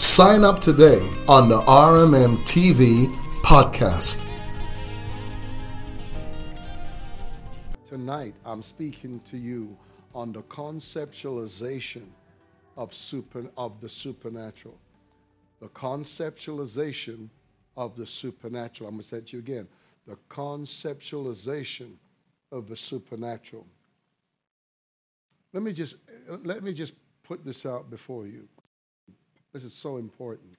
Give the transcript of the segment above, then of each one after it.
Sign up today on the RMM TV podcast. Tonight, I'm speaking to you on the conceptualization of, super, of the supernatural. The conceptualization of the supernatural. I'm going to say it to you again. The conceptualization of the supernatural. Let me just let me just put this out before you. This is so important.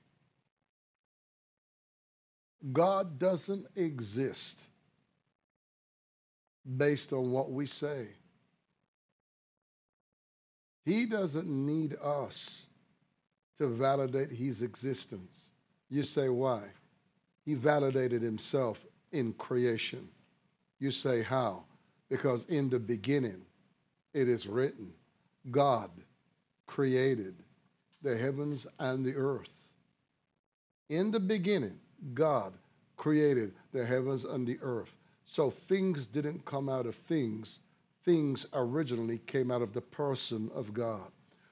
God doesn't exist based on what we say. He doesn't need us to validate his existence. You say, why? He validated himself in creation. You say, how? Because in the beginning, it is written, God created the heavens and the earth. In the beginning, God created the heavens and the earth. So things didn't come out of things, things originally came out of the person of God.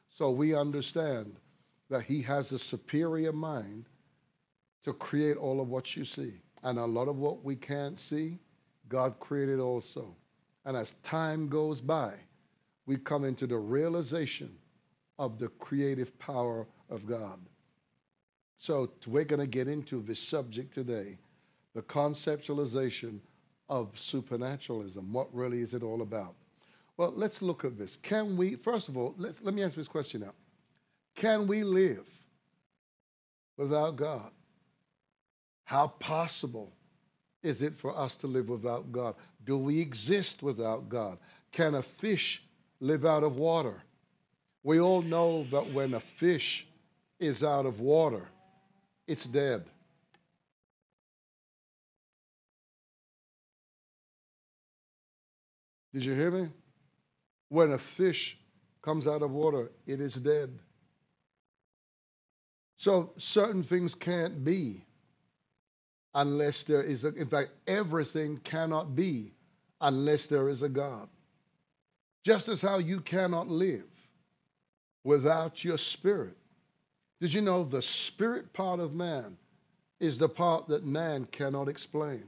So we understand that He has a superior mind to create all of what you see. And a lot of what we can't see, God created also. And as time goes by, we come into the realization of the creative power of God. So we're going to get into this subject today the conceptualization of supernaturalism. What really is it all about? Well, let's look at this. Can we, first of all, let's, let me ask this question now. Can we live without God? How possible is it for us to live without God? Do we exist without God? Can a fish live out of water? We all know that when a fish is out of water, it's dead. Did you hear me? When a fish comes out of water, it is dead. So certain things can't be unless there is a, in fact, everything cannot be unless there is a God. Just as how you cannot live without your spirit. Did you know the spirit part of man is the part that man cannot explain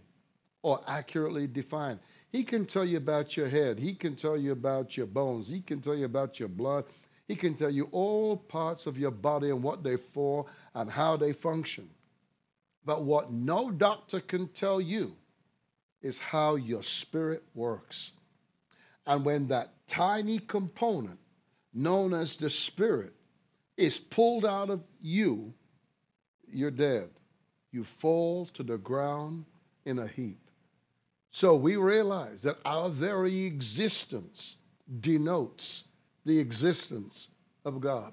or accurately define? He can tell you about your head, he can tell you about your bones, he can tell you about your blood, he can tell you all parts of your body and what they're for and how they function. But what no doctor can tell you is how your spirit works. And when that tiny component known as the Spirit, is pulled out of you, you're dead. You fall to the ground in a heap. So we realize that our very existence denotes the existence of God.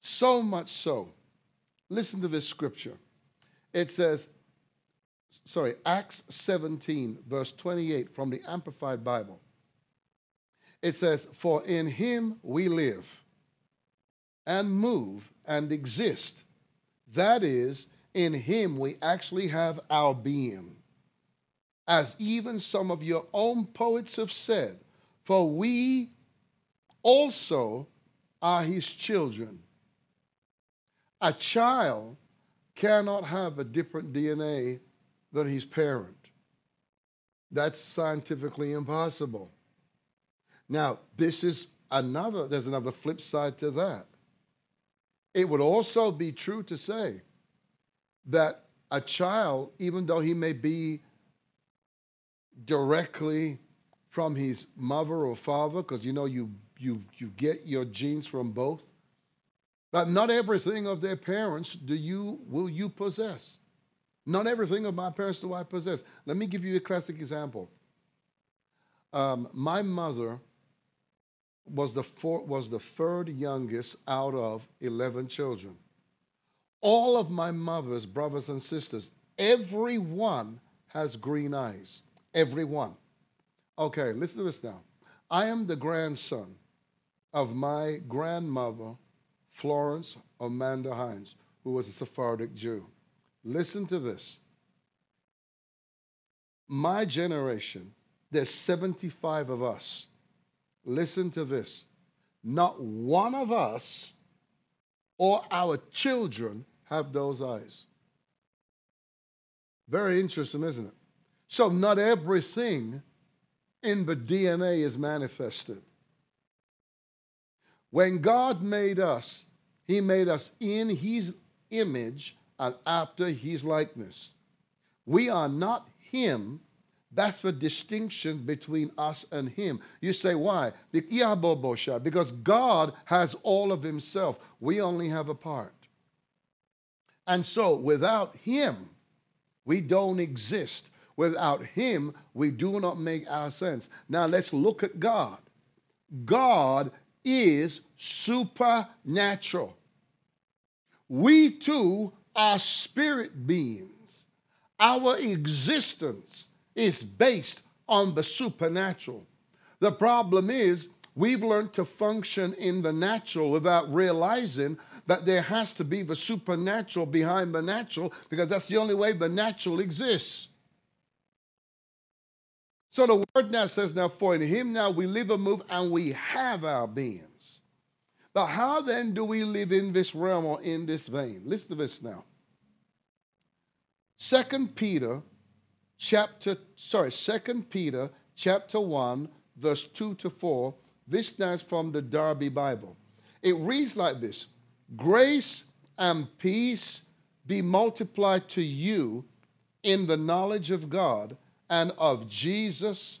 So much so. Listen to this scripture. It says, sorry, Acts 17, verse 28 from the Amplified Bible it says, For in him we live and move and exist. That is, in him we actually have our being. As even some of your own poets have said, for we also are his children. A child cannot have a different DNA than his parent. That's scientifically impossible. Now, this is another, there's another flip side to that. It would also be true to say that a child, even though he may be directly from his mother or father, because you know you, you, you get your genes from both, but not everything of their parents do you will you possess. Not everything of my parents do I possess. Let me give you a classic example. Um, my mother was the, four, was the third youngest out of 11 children. All of my mother's brothers and sisters, every one has green eyes. Every one. Okay, listen to this now. I am the grandson of my grandmother, Florence Amanda Hines, who was a Sephardic Jew. Listen to this. My generation, there's 75 of us. Listen to this. Not one of us or our children have those eyes. Very interesting, isn't it? So, not everything in the DNA is manifested. When God made us, He made us in His image and after His likeness. We are not Him. That's the distinction between us and Him. You say, why? Because God has all of Himself. We only have a part. And so, without Him, we don't exist. Without Him, we do not make our sense. Now, let's look at God. God is supernatural. We too are spirit beings. Our existence is based on the supernatural. The problem is, we've learned to function in the natural without realizing that there has to be the supernatural behind the natural because that's the only way the natural exists. So the word now says, Now for in him now we live and move and we have our beings. But how then do we live in this realm or in this vein? Listen to this now. Second Peter chapter, sorry, Second Peter chapter 1, verse 2 to 4. This stands from the Darby Bible. It reads like this Grace and peace be multiplied to you in the knowledge of God and of Jesus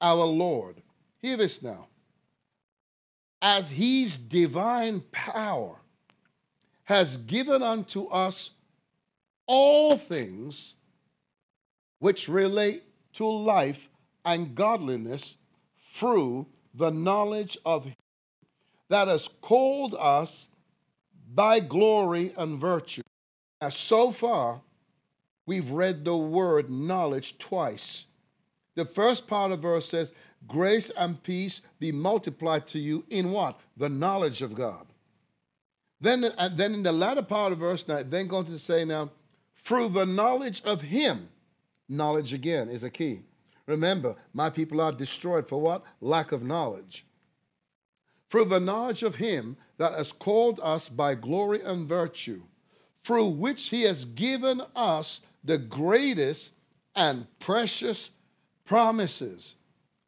our Lord. Hear this now. As his divine power has given unto us all things which relate to life and godliness through the knowledge of him that has called us by glory and virtue. Now, so far, we've read the word knowledge twice. The first part of verse says, Grace and peace be multiplied to you in what? The knowledge of God. Then, and then in the latter part of verse 9, then going to say now, through the knowledge of Him. Knowledge again is a key. Remember, my people are destroyed for what? Lack of knowledge. Through the knowledge of Him that has called us by glory and virtue, through which He has given us the greatest and precious promises.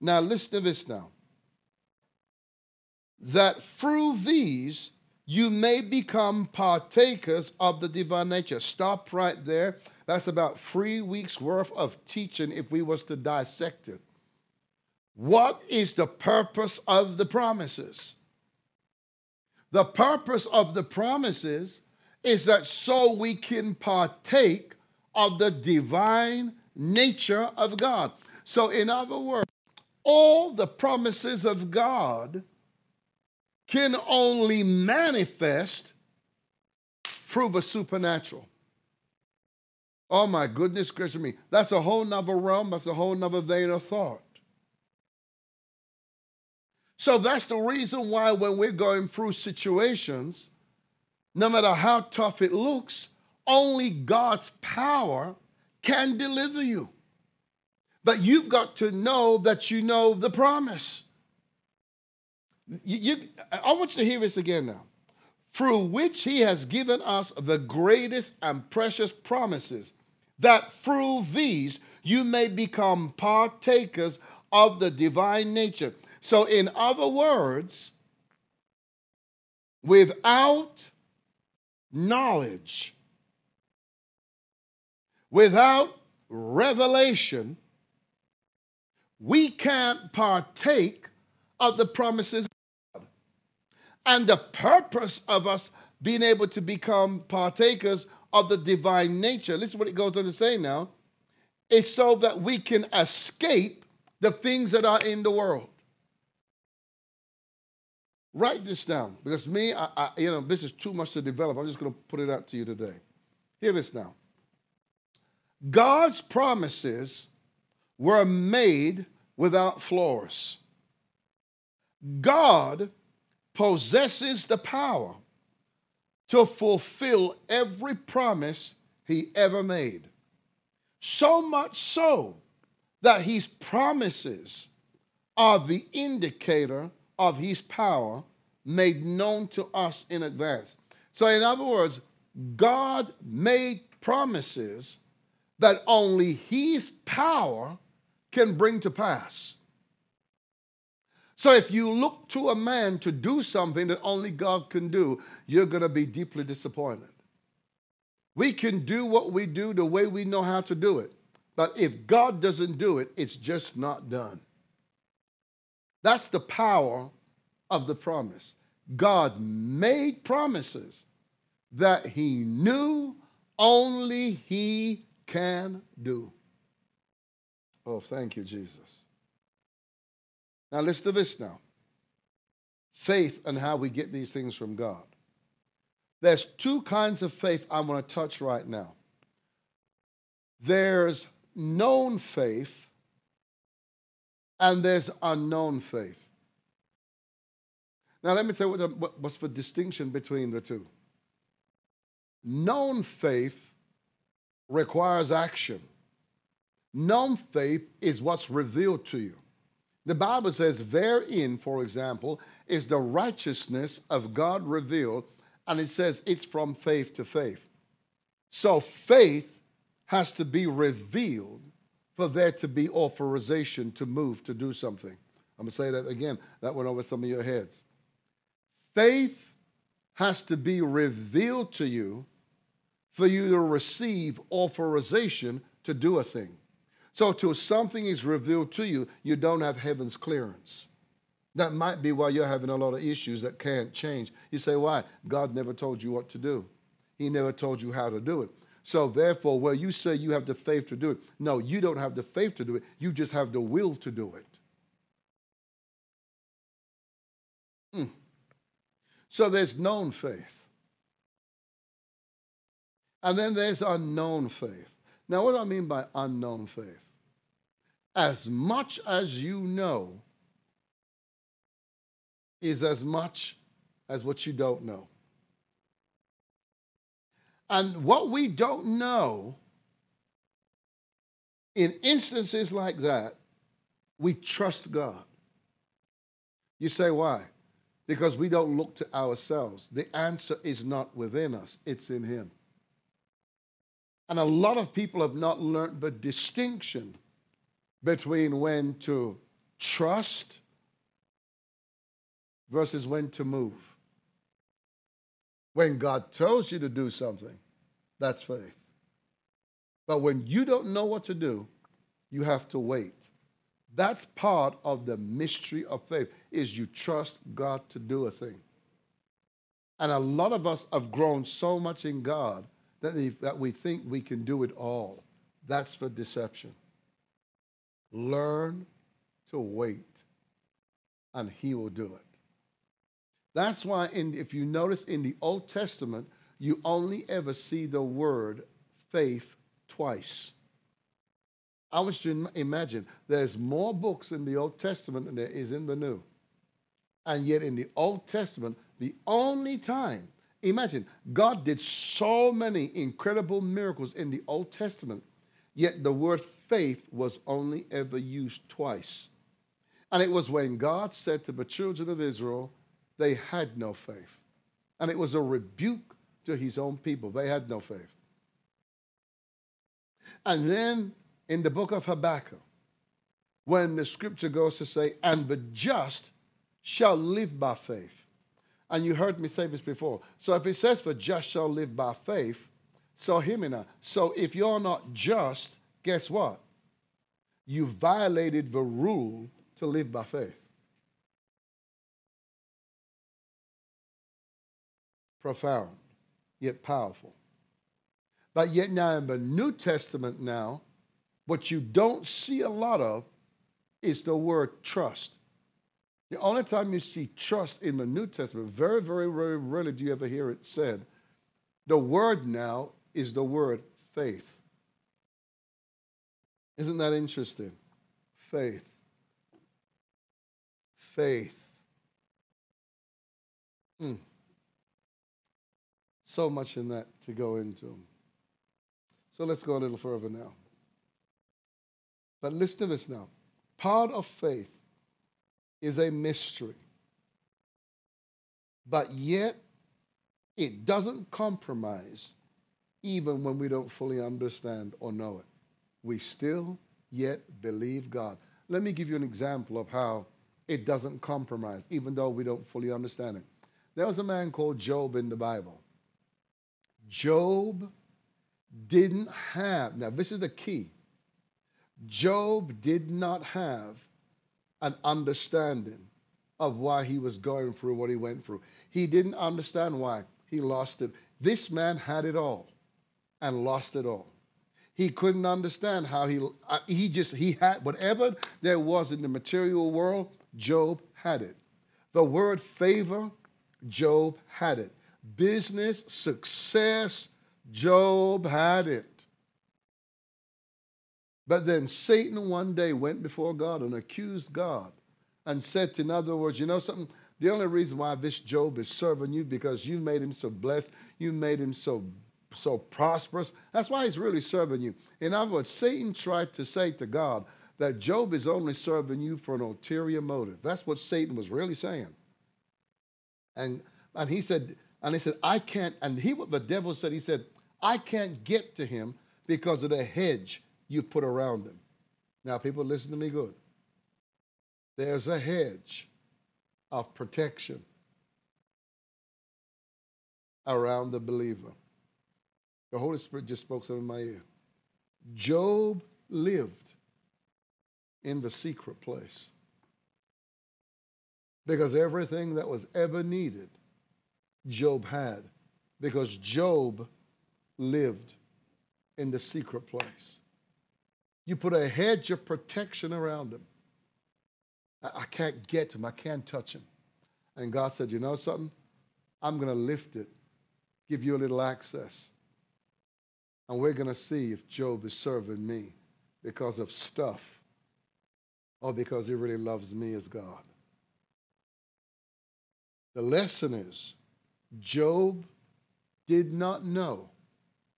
Now, listen to this now. That through these you may become partakers of the divine nature. Stop right there. That's about three weeks worth of teaching if we was to dissect it. What is the purpose of the promises? The purpose of the promises is that so we can partake of the divine nature of God. So, in other words, all the promises of God can only manifest through the supernatural. Oh my goodness gracious me. That's a whole nother realm, that's a whole nother vein of thought. So that's the reason why when we're going through situations, no matter how tough it looks, only God's power can deliver you. But you've got to know that you know the promise. You, you, I want you to hear this again now. Through which he has given us the greatest and precious promises, that through these you may become partakers of the divine nature. So, in other words, without knowledge, without revelation, we can't partake of the promises and the purpose of us being able to become partakers of the divine nature, listen what it goes on to say now, is so that we can escape the things that are in the world. Write this down because me, I, I, you know, this is too much to develop. I'm just going to put it out to you today. Hear this now. God's promises were made without flaws. God possesses the power to fulfill every promise he ever made. So much so that his promises are the indicator of his power made known to us in advance. So, in other words, God made promises that only his power can bring to pass. So, if you look to a man to do something that only God can do, you're going to be deeply disappointed. We can do what we do the way we know how to do it. But if God doesn't do it, it's just not done. That's the power of the promise. God made promises that he knew only he can do. Oh, thank you, Jesus. Now, listen to this now faith and how we get these things from God. There's two kinds of faith I want to touch right now. There's known faith and there's unknown faith. Now, let me tell you what what's the distinction between the two. Known faith requires action. Known faith is what's revealed to you. The Bible says, therein, for example, is the righteousness of God revealed, and it says it's from faith to faith. So faith has to be revealed for there to be authorization to move to do something. I'm going to say that again. That went over some of your heads. Faith has to be revealed to you for you to receive authorization to do a thing. So, till something is revealed to you, you don't have heaven's clearance. That might be why you're having a lot of issues that can't change. You say, why? God never told you what to do, He never told you how to do it. So, therefore, where you say you have the faith to do it, no, you don't have the faith to do it. You just have the will to do it. Mm. So, there's known faith. And then there's unknown faith. Now, what do I mean by unknown faith? As much as you know is as much as what you don't know. And what we don't know, in instances like that, we trust God. You say, why? Because we don't look to ourselves. The answer is not within us, it's in Him. And a lot of people have not learned the distinction between when to trust versus when to move. When God tells you to do something, that's faith. But when you don't know what to do, you have to wait. That's part of the mystery of faith is you trust God to do a thing. And a lot of us have grown so much in God that, that we think we can do it all. That's for deception. Learn to wait, and He will do it. That's why, in, if you notice in the Old Testament, you only ever see the word faith twice. I want you to imagine there's more books in the Old Testament than there is in the New. And yet, in the Old Testament, the only time Imagine, God did so many incredible miracles in the Old Testament, yet the word faith was only ever used twice. And it was when God said to the children of Israel, they had no faith. And it was a rebuke to his own people. They had no faith. And then in the book of Habakkuk, when the scripture goes to say, and the just shall live by faith. And you heard me say this before. So if it says, for just shall live by faith, so now. So if you're not just, guess what? You violated the rule to live by faith. Profound, yet powerful. But yet now in the New Testament now, what you don't see a lot of is the word trust. The only time you see trust in the New Testament, very, very, very rarely do you ever hear it said. The word now is the word faith. Isn't that interesting? Faith. Faith. Mm. So much in that to go into. So let's go a little further now. But listen to this now. Part of faith is a mystery, but yet it doesn't compromise even when we don't fully understand or know it. We still yet believe God. Let me give you an example of how it doesn't compromise, even though we don't fully understand it. There was a man called Job in the Bible. Job didn't have, now this is the key. Job did not have an understanding of why he was going through what he went through. He didn't understand why he lost it. This man had it all and lost it all. He couldn't understand how he uh, he just he had whatever there was in the material world, Job had it. The word favor, Job had it. Business success, Job had it. But then Satan one day went before God and accused God and said, in other words, you know something? The only reason why this Job is serving you because you made him so blessed, you made him so so prosperous. That's why he's really serving you. In other words, Satan tried to say to God that Job is only serving you for an ulterior motive. That's what Satan was really saying. And and he said, and he said, I can't, and he what the devil said, he said, I can't get to him because of the hedge you put around them. Now, people, listen to me good. There's a hedge of protection around the believer. The Holy Spirit just spoke something in my ear. Job lived in the secret place because everything that was ever needed, Job had, because Job lived in the secret place. You put a hedge of protection around him. I, I can't get to him, I can't touch him. And God said, You know something? I'm going to lift it, give you a little access. And we're going to see if Job is serving me because of stuff or because he really loves me as God. The lesson is Job did not know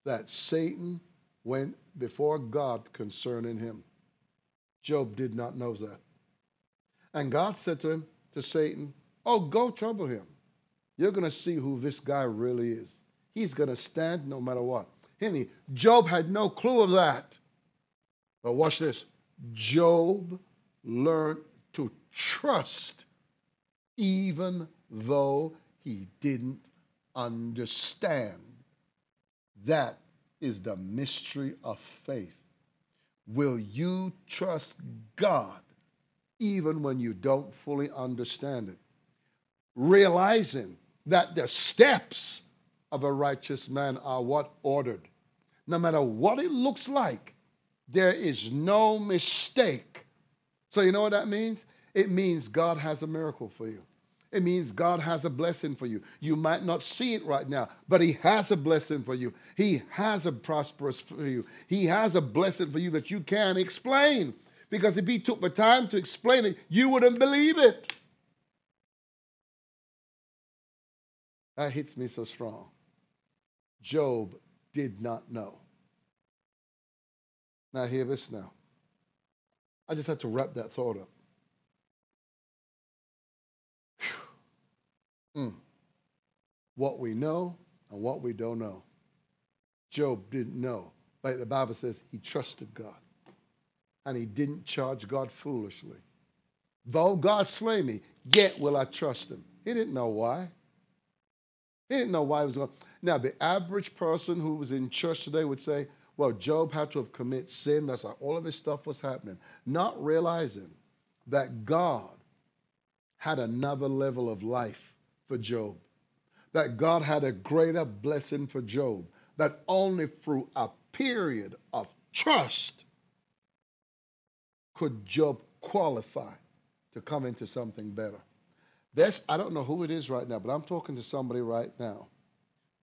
that Satan went before God concerning him. Job did not know that. And God said to him, to Satan, Oh, go trouble him. You're going to see who this guy really is. He's going to stand no matter what. Henny, Job had no clue of that. But watch this Job learned to trust even though he didn't understand. That is the mystery of faith. Will you trust God even when you don't fully understand it? Realizing that the steps of a righteous man are what? Ordered. No matter what it looks like, there is no mistake. So, you know what that means? It means God has a miracle for you. It means God has a blessing for you. You might not see it right now, but He has a blessing for you. He has a prosperous for you. He has a blessing for you that you can't explain. Because if He took the time to explain it, you wouldn't believe it. That hits me so strong. Job did not know. Now, hear this now. I just had to wrap that thought up. Mm. What we know and what we don't know. Job didn't know, but the Bible says he trusted God and he didn't charge God foolishly. Though God slay me, yet will I trust him. He didn't know why. He didn't know why he was going. Now, the average person who was in church today would say, well, Job had to have committed sin. That's why all of this stuff was happening. Not realizing that God had another level of life for Job. That God had a greater blessing for Job. That only through a period of trust could Job qualify to come into something better. This, I don't know who it is right now, but I'm talking to somebody right now.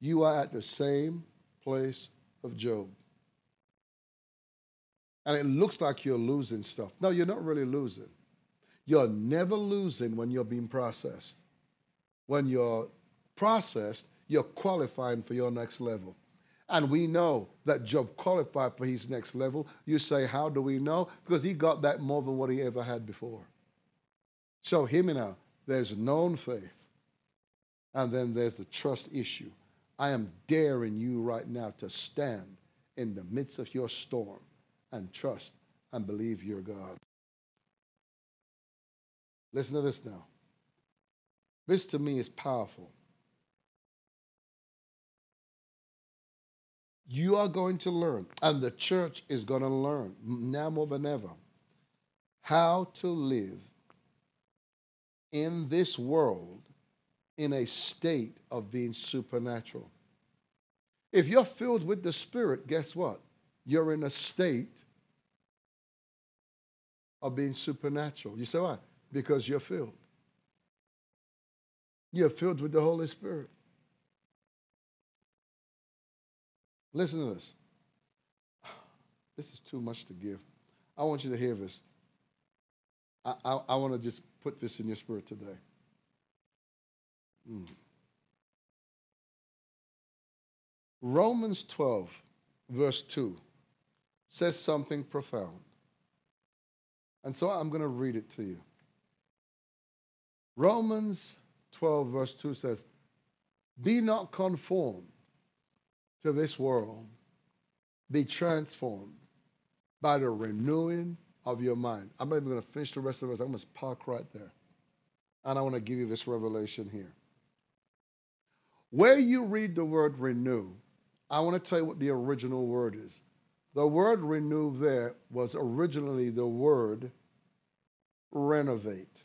You are at the same place of Job. And it looks like you're losing stuff. No, you're not really losing. You're never losing when you're being processed. When you're processed, you're qualifying for your next level. And we know that Job qualified for his next level. You say, How do we know? Because he got that more than what he ever had before. So, hear me now. There's known faith, and then there's the trust issue. I am daring you right now to stand in the midst of your storm and trust and believe your God. Listen to this now. This to me is powerful. You are going to learn, and the church is going to learn now more than ever, how to live in this world in a state of being supernatural. If you're filled with the Spirit, guess what? You're in a state of being supernatural. You say why? Because you're filled. You're filled with the Holy Spirit. Listen to this. This is too much to give. I want you to hear this. I, I, I want to just put this in your spirit today. Mm. Romans 12, verse 2, says something profound. And so I'm going to read it to you. Romans 12, verse 2 says, Be not conformed to this world, be transformed by the renewing of your mind. I'm not even going to finish the rest of this. I'm going to park right there. And I want to give you this revelation here. Where you read the word renew, I want to tell you what the original word is. The word renew there was originally the word renovate.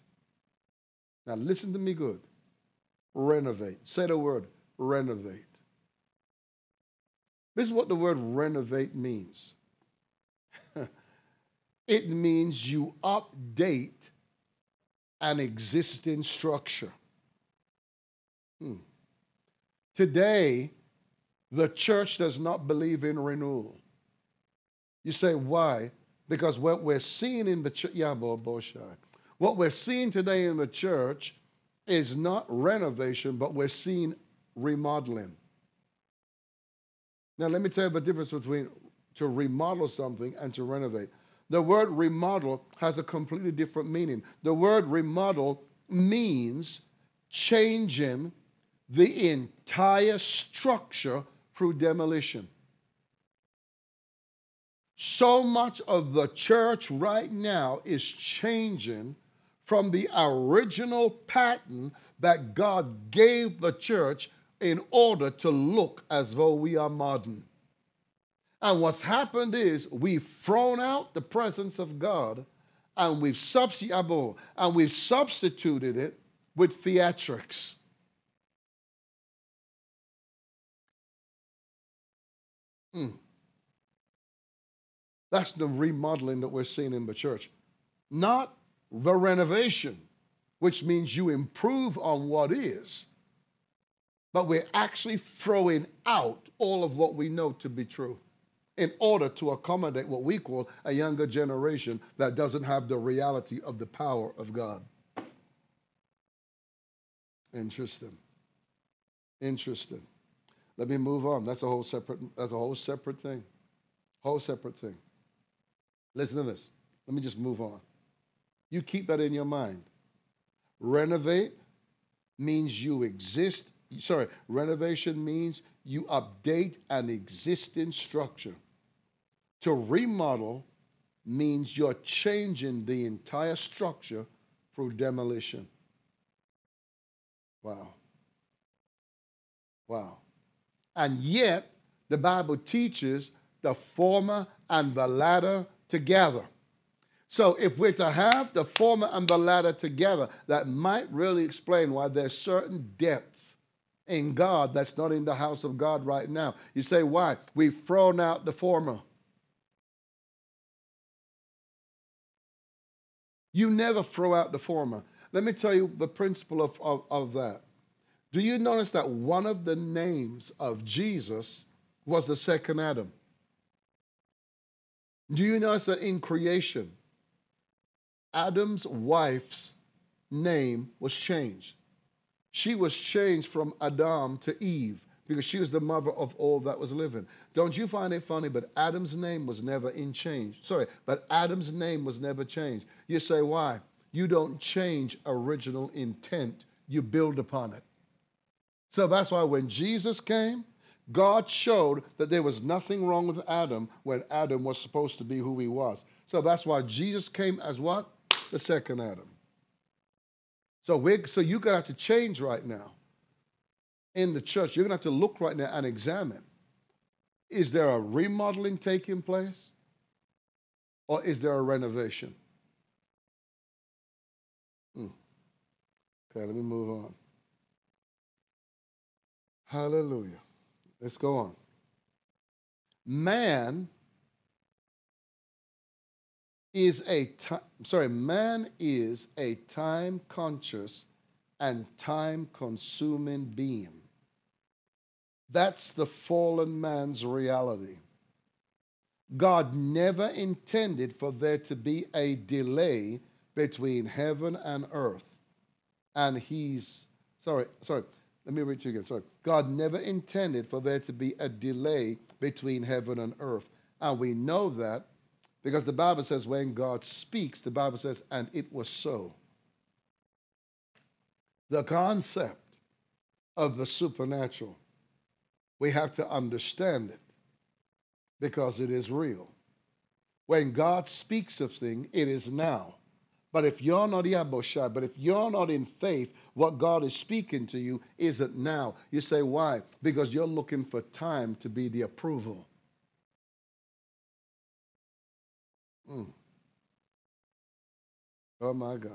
Now listen to me good. Renovate. Say the word renovate. This is what the word renovate means it means you update an existing structure. Hmm. Today, the church does not believe in renewal. You say, why? Because what we're seeing in the church, yeah, what we're seeing today in the church is not renovation, but we're seeing remodeling. Now, let me tell you the difference between to remodel something and to renovate. The word remodel has a completely different meaning. The word remodel means changing the entire structure through demolition. So much of the church right now is changing from the original pattern that God gave the church in order to look as though we are modern. And what's happened is we've thrown out the presence of God and we've substituted and we've substituted it with theatrics. Mm. That's the remodeling that we're seeing in the church. Not the renovation, which means you improve on what is, but we're actually throwing out all of what we know to be true in order to accommodate what we call a younger generation that doesn't have the reality of the power of God. Interesting. Interesting. Let me move on. That's a whole separate that's a whole separate thing. Whole separate thing. Listen to this. Let me just move on. You keep that in your mind. Renovate means you exist. Sorry, renovation means you update an existing structure. To remodel means you're changing the entire structure through demolition. Wow. Wow. And yet, the Bible teaches the former and the latter together. So, if we're to have the former and the latter together, that might really explain why there's certain depth in God that's not in the house of God right now. You say, why? We've thrown out the former. You never throw out the former. Let me tell you the principle of, of, of that. Do you notice that one of the names of Jesus was the second Adam? Do you notice that in creation, Adam's wife's name was changed? She was changed from Adam to Eve because she was the mother of all that was living. Don't you find it funny? But Adam's name was never in change. Sorry, but Adam's name was never changed. You say, why? You don't change original intent, you build upon it. So that's why when Jesus came, God showed that there was nothing wrong with Adam when Adam was supposed to be who he was. So that's why Jesus came as what? The second Adam. So we so you're gonna have to change right now in the church. You're gonna have to look right now and examine. Is there a remodeling taking place? Or is there a renovation? Hmm. Okay, let me move on. Hallelujah. Let's go on. Man is a time, sorry, man is a time conscious and time consuming being. That's the fallen man's reality. God never intended for there to be a delay between heaven and earth. And he's, sorry, sorry, let me read to you again. Sorry. God never intended for there to be a delay between heaven and earth. And we know that because the Bible says when God speaks, the Bible says, and it was so. The concept of the supernatural, we have to understand it because it is real. When God speaks of thing, it is now. But if you're not Yaboshai, but if you're not in faith, what God is speaking to you isn't now. You say, why? Because you're looking for time to be the approval. Mm. Oh my God.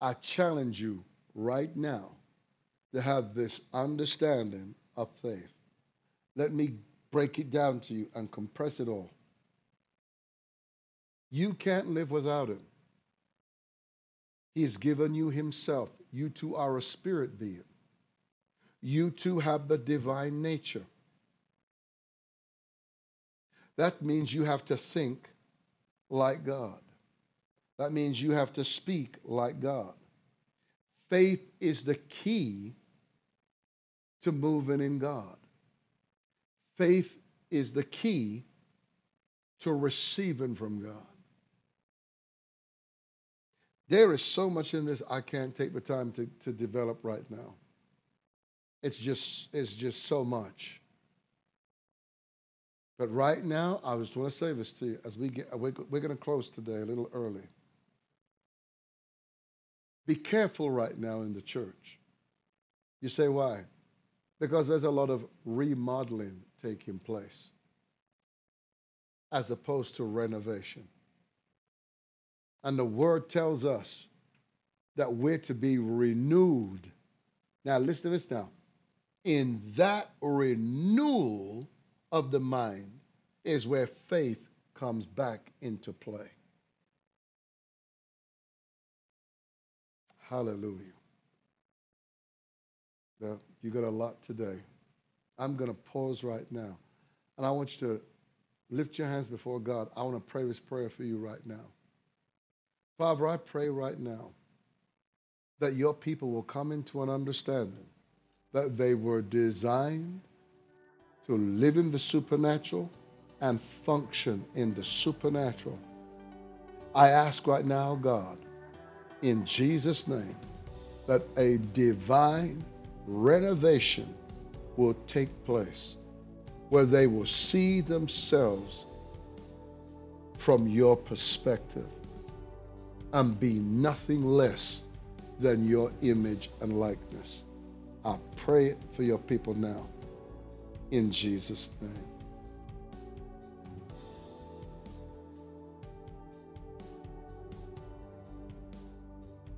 I challenge you right now to have this understanding of faith. Let me break it down to you and compress it all. You can't live without Him. He has given you Himself. You too are a spirit being. You too have the divine nature. That means you have to think like God. That means you have to speak like God. Faith is the key to moving in God. Faith is the key to receiving from God. There is so much in this I can't take the time to, to develop right now. It's just, it's just so much. But right now, I just want to say this to you as we get, we're, going to close today a little early. Be careful right now in the church. You say, why? Because there's a lot of remodeling taking place as opposed to renovation. And the word tells us that we're to be renewed. Now, listen to this now. In that renewal of the mind is where faith comes back into play. Hallelujah. Well, you got a lot today. I'm going to pause right now. And I want you to lift your hands before God. I want to pray this prayer for you right now. Father, I pray right now that your people will come into an understanding that they were designed to live in the supernatural and function in the supernatural. I ask right now, God, in Jesus' name, that a divine renovation will take place where they will see themselves from your perspective and be nothing less than your image and likeness. I pray for your people now. In Jesus' name.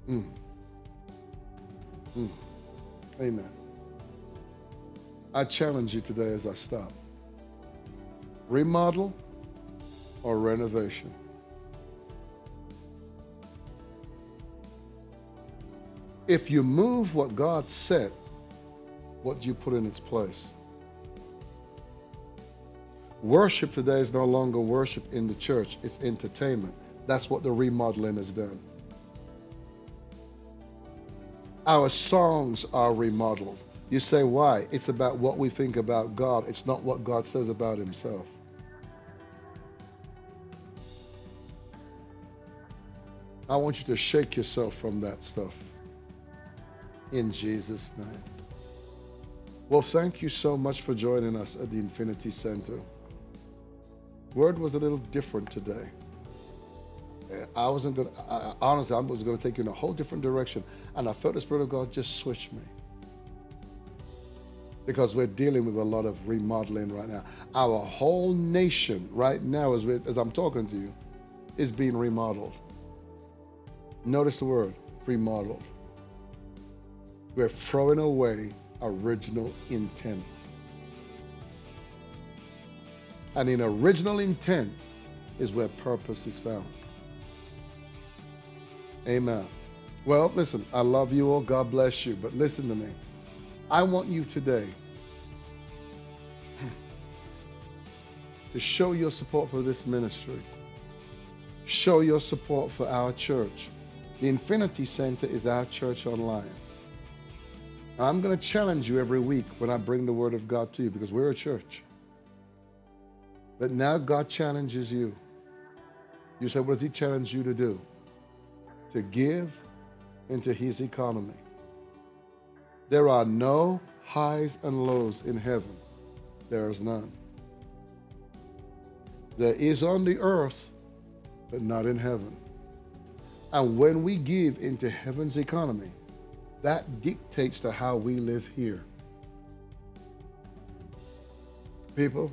Mm. Mm. Amen. I challenge you today as I stop. Remodel or renovation? If you move what God said, what do you put in its place? Worship today is no longer worship in the church, it's entertainment. That's what the remodeling has done. Our songs are remodeled. You say, why? It's about what we think about God, it's not what God says about Himself. I want you to shake yourself from that stuff. In Jesus' name. Well, thank you so much for joining us at the Infinity Center. Word was a little different today. Uh, I wasn't going to, honestly, I was going to take you in a whole different direction. And I felt the Spirit of God just switch me. Because we're dealing with a lot of remodeling right now. Our whole nation right now, as, we, as I'm talking to you, is being remodeled. Notice the word remodeled. We're throwing away original intent. And in original intent is where purpose is found. Amen. Well, listen, I love you all. God bless you. But listen to me. I want you today to show your support for this ministry, show your support for our church. The Infinity Center is our church online. I'm going to challenge you every week when I bring the Word of God to you because we're a church. But now God challenges you. You say, what does He challenge you to do? To give into His economy. There are no highs and lows in heaven. There is none. There is on the earth, but not in heaven. And when we give into heaven's economy, that dictates to how we live here. People,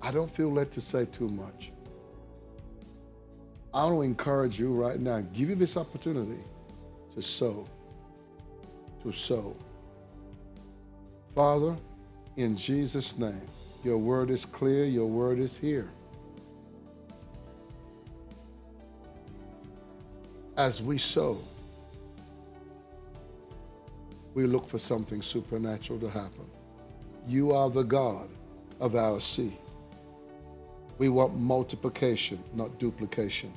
I don't feel led to say too much. I want to encourage you right now, give you this opportunity to sow. To sow. Father, in Jesus' name, your word is clear, your word is here. As we sow, we look for something supernatural to happen. You are the God of our seed. We want multiplication, not duplication.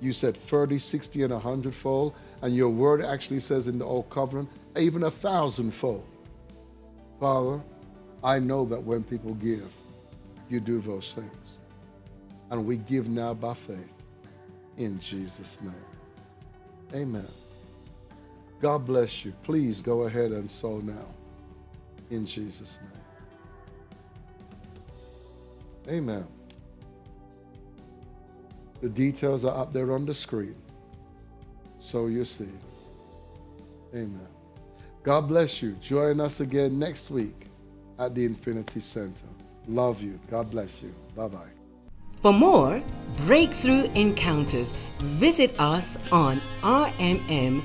You said 30, 60, and 100 fold, and your word actually says in the Old Covenant, even a thousand fold. Father, I know that when people give, you do those things. And we give now by faith in Jesus' name. Amen. God bless you. Please go ahead and sow now in Jesus' name. Amen. The details are up there on the screen. So you see. Amen. God bless you. Join us again next week at the Infinity Center. Love you. God bless you. Bye bye. For more breakthrough encounters, visit us on rmm.live.